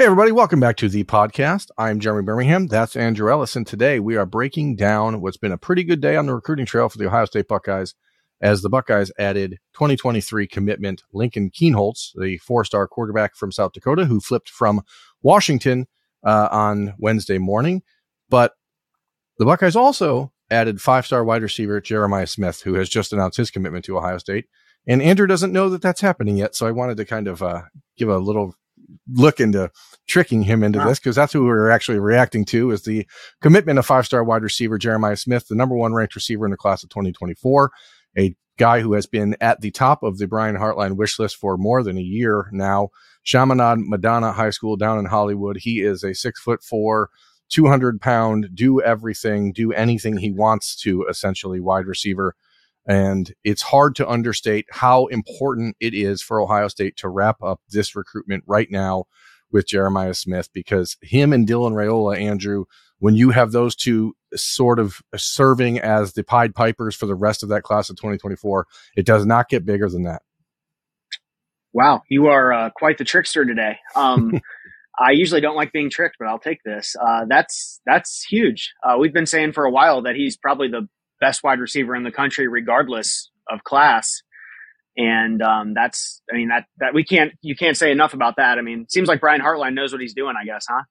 Hey, everybody, welcome back to the podcast. I'm Jeremy Birmingham. That's Andrew Ellis. And today we are breaking down what's been a pretty good day on the recruiting trail for the Ohio State Buckeyes as the Buckeyes added 2023 commitment Lincoln Kienholz, the four star quarterback from South Dakota who flipped from Washington uh, on Wednesday morning. But the Buckeyes also added five star wide receiver Jeremiah Smith, who has just announced his commitment to Ohio State. And Andrew doesn't know that that's happening yet. So I wanted to kind of uh, give a little look into tricking him into wow. this because that's who we are actually reacting to is the commitment of five star wide receiver Jeremiah Smith, the number one ranked receiver in the class of 2024, a guy who has been at the top of the Brian Hartline wish list for more than a year now. Chaminade Madonna High School down in Hollywood. He is a six foot four, 200 pound, do everything, do anything he wants to essentially wide receiver. And it's hard to understate how important it is for Ohio State to wrap up this recruitment right now with Jeremiah Smith because him and Dylan Raiola, Andrew, when you have those two sort of serving as the Pied Pipers for the rest of that class of 2024, it does not get bigger than that. Wow, you are uh, quite the trickster today. Um, I usually don't like being tricked, but I'll take this. Uh, that's that's huge. Uh, we've been saying for a while that he's probably the best wide receiver in the country, regardless of class. And um, that's, I mean, that that we can't, you can't say enough about that. I mean, seems like Brian Hartline knows what he's doing, I guess, huh?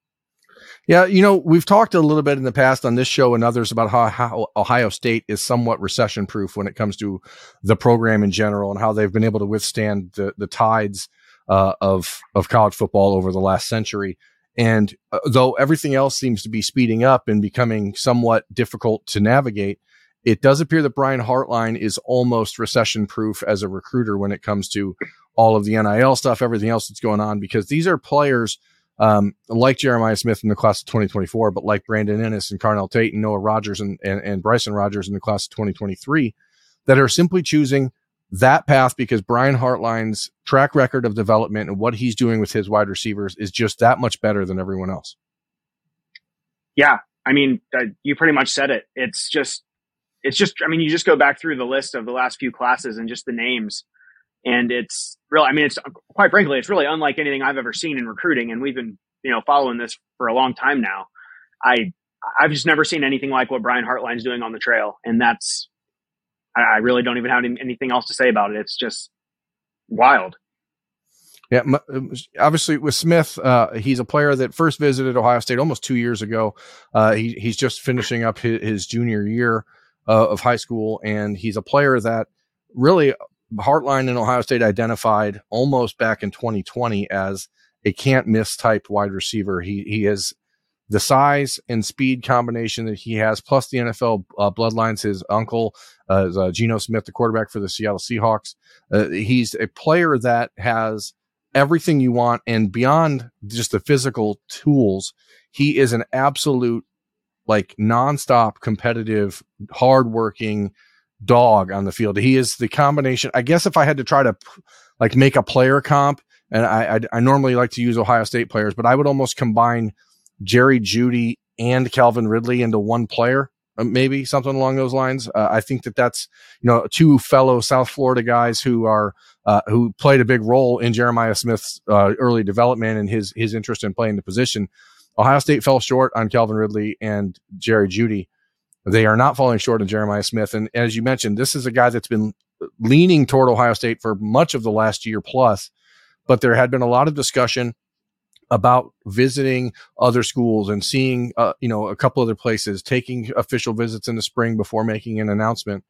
Yeah, you know, we've talked a little bit in the past on this show and others about how, how Ohio State is somewhat recession proof when it comes to the program in general and how they've been able to withstand the the tides uh, of of college football over the last century. And uh, though everything else seems to be speeding up and becoming somewhat difficult to navigate, it does appear that Brian Hartline is almost recession proof as a recruiter when it comes to all of the NIL stuff, everything else that's going on, because these are players um, like Jeremiah Smith in the class of 2024, but like Brandon Inniss and Carnell Tate and Noah Rogers and, and, and Bryson Rogers in the class of 2023 that are simply choosing that path because Brian Hartline's track record of development and what he's doing with his wide receivers is just that much better than everyone else. Yeah. I mean, you pretty much said it. It's just it's just, I mean, you just go back through the list of the last few classes and just the names. And it's really, I mean, it's quite frankly, it's really unlike anything I've ever seen in recruiting. And we've been, you know, following this for a long time now. I, I've just never seen anything like what Brian Hartline's doing on the trail. And that's, I really don't even have anything else to say about it. It's just wild. Yeah, obviously with Smith, uh, he's a player that first visited Ohio State almost two years ago. Uh, he, he's just finishing up his, his junior year uh, of high school, and he's a player that really Hartline and Ohio State identified almost back in 2020 as a can't miss type wide receiver. He he is the size and speed combination that he has, plus the NFL uh, bloodlines. His uncle uh, is uh, Geno Smith, the quarterback for the Seattle Seahawks. Uh, he's a player that has everything you want, and beyond just the physical tools, he is an absolute like nonstop competitive, hardworking dog on the field. He is the combination. I guess if I had to try to like make a player comp, and I, I, I normally like to use Ohio State players, but I would almost combine Jerry Jeudy and Calvin Ridley into one player, uh, maybe something along those lines. Uh, I think that that's you know two fellow South Florida guys who are uh, who played a big role in Jeremiah Smith's uh, early development and his his interest in playing the position. Ohio State fell short on Calvin Ridley and Jerry Jeudy. They are not falling short on Jeremiah Smith. And as you mentioned, this is a guy that's been leaning toward Ohio State for much of the last year plus, but there had been a lot of discussion about visiting other schools and seeing, uh, you know, a couple other places, taking official visits in the spring before making an announcement.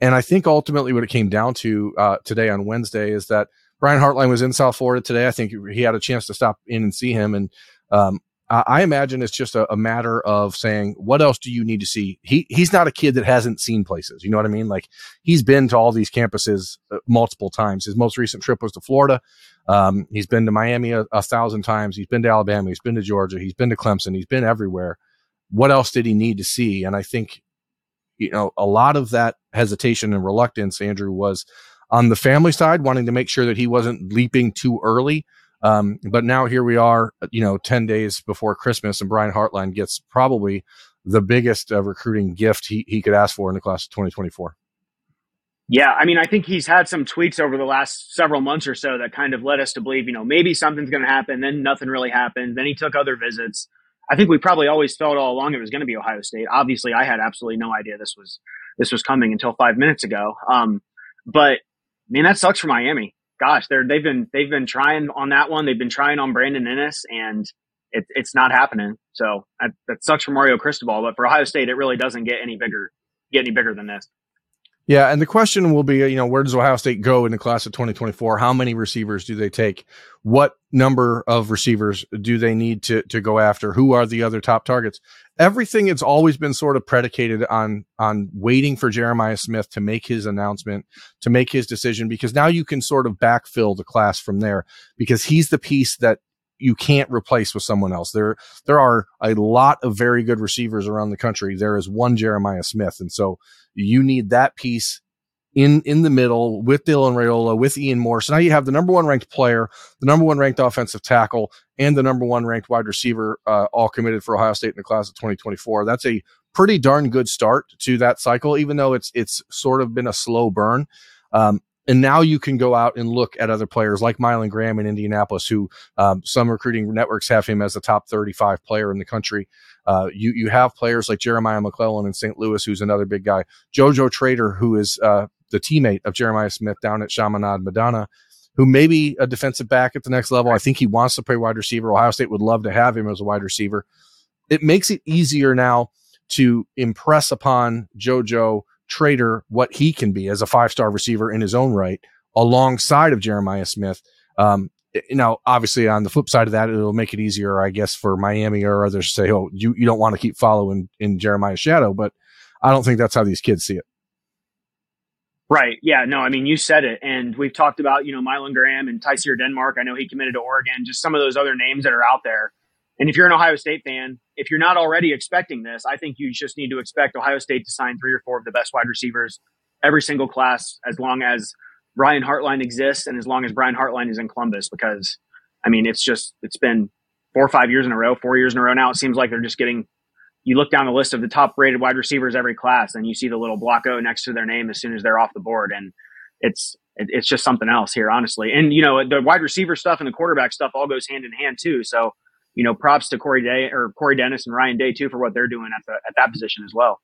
And I think ultimately what it came down to uh, today on Wednesday is that Brian Hartline was in South Florida today. I think he had a chance to stop in and see him. And um, I imagine it's just a, a, matter of saying, what else do you need to see? He he's not a kid that hasn't seen places. You know what I mean? Like he's been to all these campuses uh, multiple times. His most recent trip was to Florida. Um, he's been to Miami a, a, thousand times. He's been to Alabama. He's been to Georgia. He's been to Clemson. He's been everywhere. What else did he need to see? And I think, you know, a lot of that hesitation and reluctance, Andrew, was on the family side, wanting to make sure that he wasn't leaping too early um, but now here we are, you know, 10 days before Christmas, and Brian Hartline gets probably the biggest uh, recruiting gift he, he could ask for in the class of 2024. Yeah, I mean, I think he's had some tweets over the last several months or so that kind of led us to believe, you know, maybe something's going to happen. Then nothing really happened. Then he took other visits. I think we probably always felt all along it was going to be Ohio State. Obviously, I had absolutely no idea this was this was coming until five minutes ago. Um, but man, that sucks for Miami. Gosh, they're they've been they've been trying on that one. They've been trying on Brandon Inniss, and it, it's not happening. So that, that sucks for Mario Cristobal. But for Ohio State, it really doesn't get any bigger get any bigger than this. Yeah, and the question will be, you know, where does Ohio State go in the class of 2024? How many receivers do they take? What number of receivers do they need to to go after? Who are the other top targets? Everything has always been sort of predicated on on waiting for Jeremiah Smith to make his announcement, to make his decision because now you can sort of backfill the class from there because he's the piece that you can't replace with someone else. There, there are a lot of very good receivers around the country. There is one Jeremiah Smith. And so you need that piece in in the middle with Dylan Raiola, with Ian Moore. So now you have the number one ranked player, the number one ranked offensive tackle, and the number one ranked wide receiver, uh, all committed for Ohio State in the class of 2024. That's a pretty darn good start to that cycle, even though it's it's sort of been a slow burn. Um, and now you can go out and look at other players like Mylan Graham in Indianapolis, who um, some recruiting networks have him as a top 35 player in the country. Uh, you you have players like Jeremiah McClellan in St. Louis, who's another big guy. JoJo Trader, who is uh, the teammate of Jeremiah Smith down at Chaminade Madonna, who may be a defensive back at the next level. I think he wants to play wide receiver. Ohio State would love to have him as a wide receiver. It makes it easier now to impress upon JoJo Trader what he can be as a five star receiver in his own right, alongside of Jeremiah Smith. Um, you know, obviously on the flip side of that, it'll make it easier, I guess, for Miami or others to say, "Oh, you, you don't want to keep following in Jeremiah's shadow." But I don't think that's how these kids see it. Right. Yeah. No, I mean, you said it. And we've talked about, you know, Mylan Graham and Tyseer Denmark. I know he committed to Oregon, just some of those other names that are out there. And if you're an Ohio State fan, if you're not already expecting this, I think you just need to expect Ohio State to sign three or four of the best wide receivers every single class as long as Brian Hartline exists and as long as Brian Hartline is in Columbus, because I mean, it's just, it's been four or five years in a row, four years in a row now. It seems like they're just getting you look down the list of the top rated wide receivers every class and you see the little block O next to their name as soon as they're off the board. And it's, it's just something else here, honestly. And, you know, the wide receiver stuff and the quarterback stuff all goes hand in hand too. So, you know, props to Corey Day or Corey Dennis and Ryan Day too for what they're doing at the, at that position as well.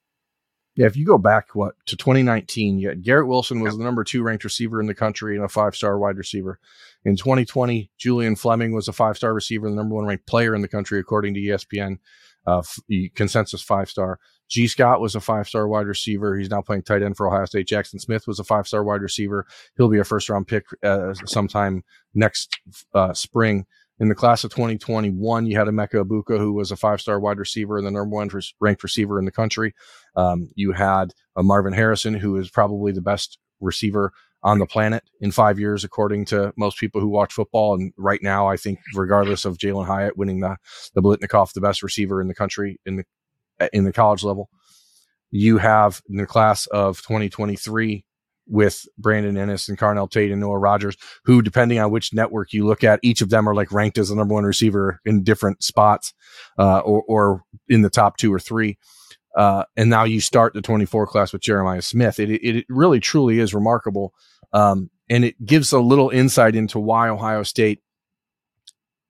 Yeah, if you go back what to 2019, you Garrett Wilson was the number two ranked receiver in the country and a five star wide receiver. In 2020, Julian Fleming was a five star receiver, the number one ranked player in the country according to ESPN uh, consensus five star. Gee Scott was a five star wide receiver. He's now playing tight end for Ohio State. Jaxon Smith was a five star wide receiver. He'll be a first round pick uh, sometime next uh, spring. In the class of 2021, you had Emeka Egbuka, who was a five star wide receiver and the number one ranked receiver in the country. Um, you had a Marvin Harrison, who is probably the best receiver on the planet in five years, according to most people who watch football. And right now, I think, regardless of Jalin Hyatt winning the the Biletnikoff, the best receiver in the country in the in the college level, you have in the class of 2023 with Brandon Inniss and Carnell Tate and Noah Rogers, who, depending on which network you look at, each of them are like ranked as the number one receiver in different spots, uh, or, or in the top two or three. Uh, and now you start the 24 class with Jeremiah Smith. It, it, it really truly is remarkable. Um, and it gives a little insight into why Ohio State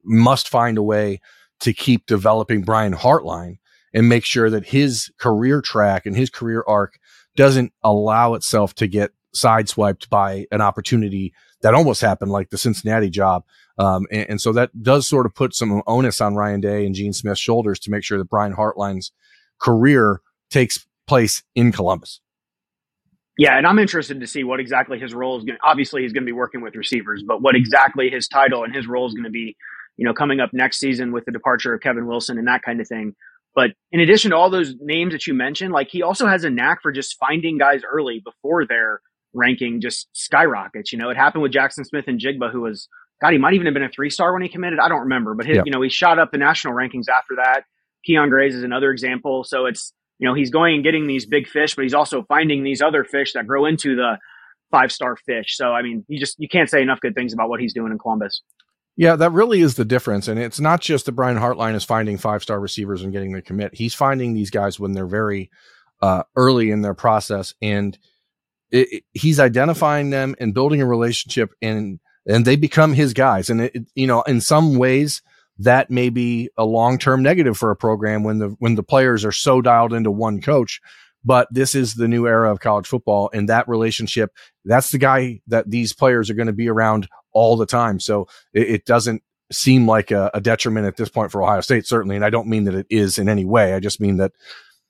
must find a way to keep developing Brian Hartline and make sure that his career track and his career arc doesn't allow itself to get sideswiped by an opportunity that almost happened like the Cincinnati job. Um, and, and, so that does sort of put some onus on Ryan Day and Gene Smith's shoulders to make sure that Brian Hartline's career takes place in Columbus. Yeah, and I'm interested to see what exactly his role is going. Obviously, he's going to be working with receivers, but what exactly his title and his role is going to be, you know, coming up next season with the departure of Kevin Wilson and that kind of thing. But in addition to all those names that you mentioned, like he also has a knack for just finding guys early before their ranking just skyrockets. You know, it happened with Jaxon Smith-Njigba, who was God, he might even have been a three star when he committed. I don't remember, but his, you know, he shot up the national rankings after that. Kyion Grayes is another example. So it's you know, he's going and getting these big fish, but he's also finding these other fish that grow into the five star fish. So, I mean, you just, you can't say enough good things about what he's doing in Columbus. Yeah, that really is the difference. And it's not just that Brian Hartline is finding five star receivers and getting the commit. He's finding these guys when they're very uh, early in their process. And it, it, he's identifying them and building a relationship and and they become his guys. And it, you know, in some ways, that may be a long term negative for a program when the when the players are so dialed into one coach. But this is the new era of college football, and that relationship, that's the guy that these players are going to be around all the time. So it, it doesn't seem like a, a detriment at this point for Ohio State, certainly. And I don't mean that it is in any way. I just mean that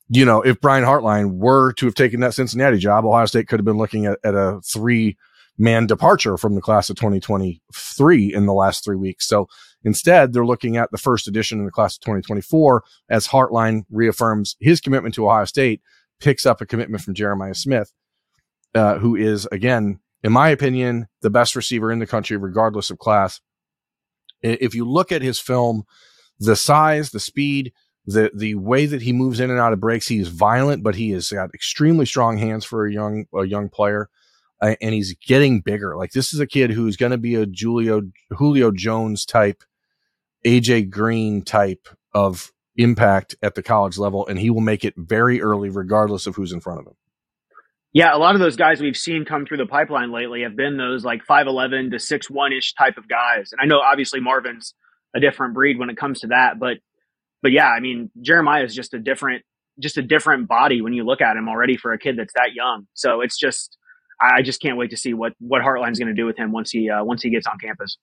you know, if Brian Hartline were to have taken that Cincinnati job, Ohio State could have been looking at, at a three man departure from the class of 2023 in the last three weeks. So instead, they're looking at the first edition in the class of 2024 as Hartline reaffirms his commitment to Ohio State, picks up a commitment from Jeremiah Smith, uh, who is, again, in my opinion, the best receiver in the country, regardless of class. If you look at his film, the size, the speed, the the way that he moves in and out of breaks, he is violent, but he has got extremely strong hands for a young a young player uh, and he's getting bigger. Like this is a kid who's going to be a Julio Julio Jones type, AJ Green type of impact at the college level, and he will make it very early, regardless of who's in front of him. Yeah, a lot of those guys we've seen come through the pipeline lately have been those like five eleven to six one ish type of guys, and I know obviously Marvin's a different breed when it comes to that, but but yeah, I mean Jeremiah is just a different just a different body when you look at him already for a kid that's that young. So it's just I just can't wait to see what what Hartline's going to do with him once he uh, once he gets on campus.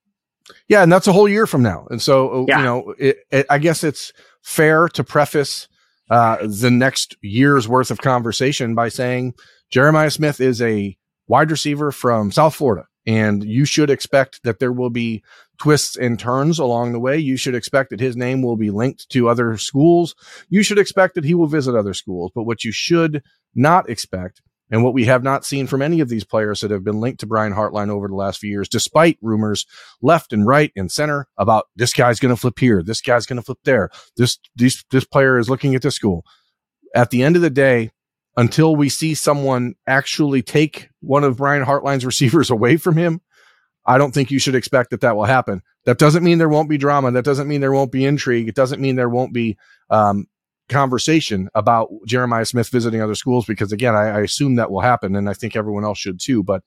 Yeah, and that's a whole year from now. And so uh, yeah. you know, it, it, I guess it's fair to preface uh, the next year's worth of conversation by saying Jeremiah Smith is a wide receiver from South Florida. And you should expect that there will be twists and turns along the way. You should expect that his name will be linked to other schools. You should expect that he will visit other schools. But what you should not expect and what we have not seen from any of these players that have been linked to Brian Hartline over the last few years, despite rumors left and right and center about this guy's going to flip here, this guy's going to flip there, this, this, this player is looking at this school. At the end of the day, until we see someone actually take one of Brian Hartline's receivers away from him, I don't think you should expect that that will happen. That doesn't mean there won't be drama. That doesn't mean there won't be intrigue. It doesn't mean there won't be um, conversation about Jeremiah Smith visiting other schools because again, I, I, assume that will happen and I think everyone else should too. But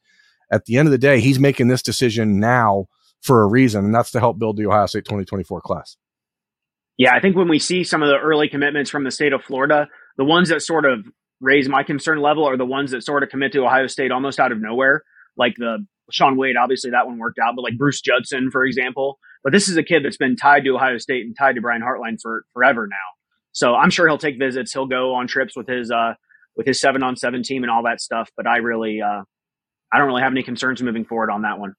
at the end of the day, he's making this decision now for a reason, and that's to help build the Ohio State 2024 class. Yeah, I think when we see some of the early commitments from the state of Florida, the ones that sort of raise my concern level are the ones that sort of commit to Ohio State almost out of nowhere, like the Shaun Wade. Obviously, that one worked out, but like Bruce Judson, for example. But this is a kid that's been tied to Ohio State and tied to Brian Hartline for forever now. So I'm sure he'll take visits. He'll go on trips with his uh, with his seven on seven team and all that stuff. But I really uh, I don't really have any concerns moving forward on that one.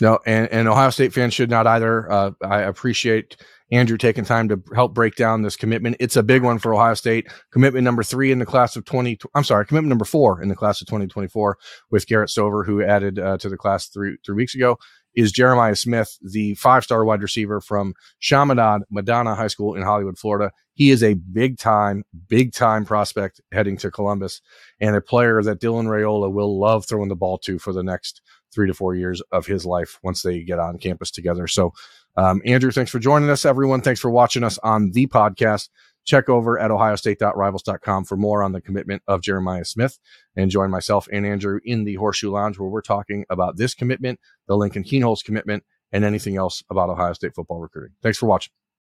No, and, and Ohio State fans should not either. Uh, I appreciate Andrew taking time to help break down this commitment. It's a big one for Ohio State. Commitment number three in the class of 20. I'm sorry, commitment number four in the class of 2024 with Garrett Stover, who added uh, to the class three, three weeks ago is Jeremiah Smith, the five star wide receiver from Chaminade Madonna High School in Hollywood, Florida. He is a big time, big time prospect heading to Columbus and a player that Dylan Raiola will love throwing the ball to for the next three to four years of his life once they get on campus together. So, um, Andrew, thanks for joining us, everyone. Thanks for watching us on the podcast. Check over at ohiostate.rivals.com for more on the commitment of Jeremiah Smith and join myself and Andrew in the Horseshoe Lounge where we're talking about this commitment, the Lincoln Kienholz commitment, and anything else about Ohio State football recruiting. Thanks for watching.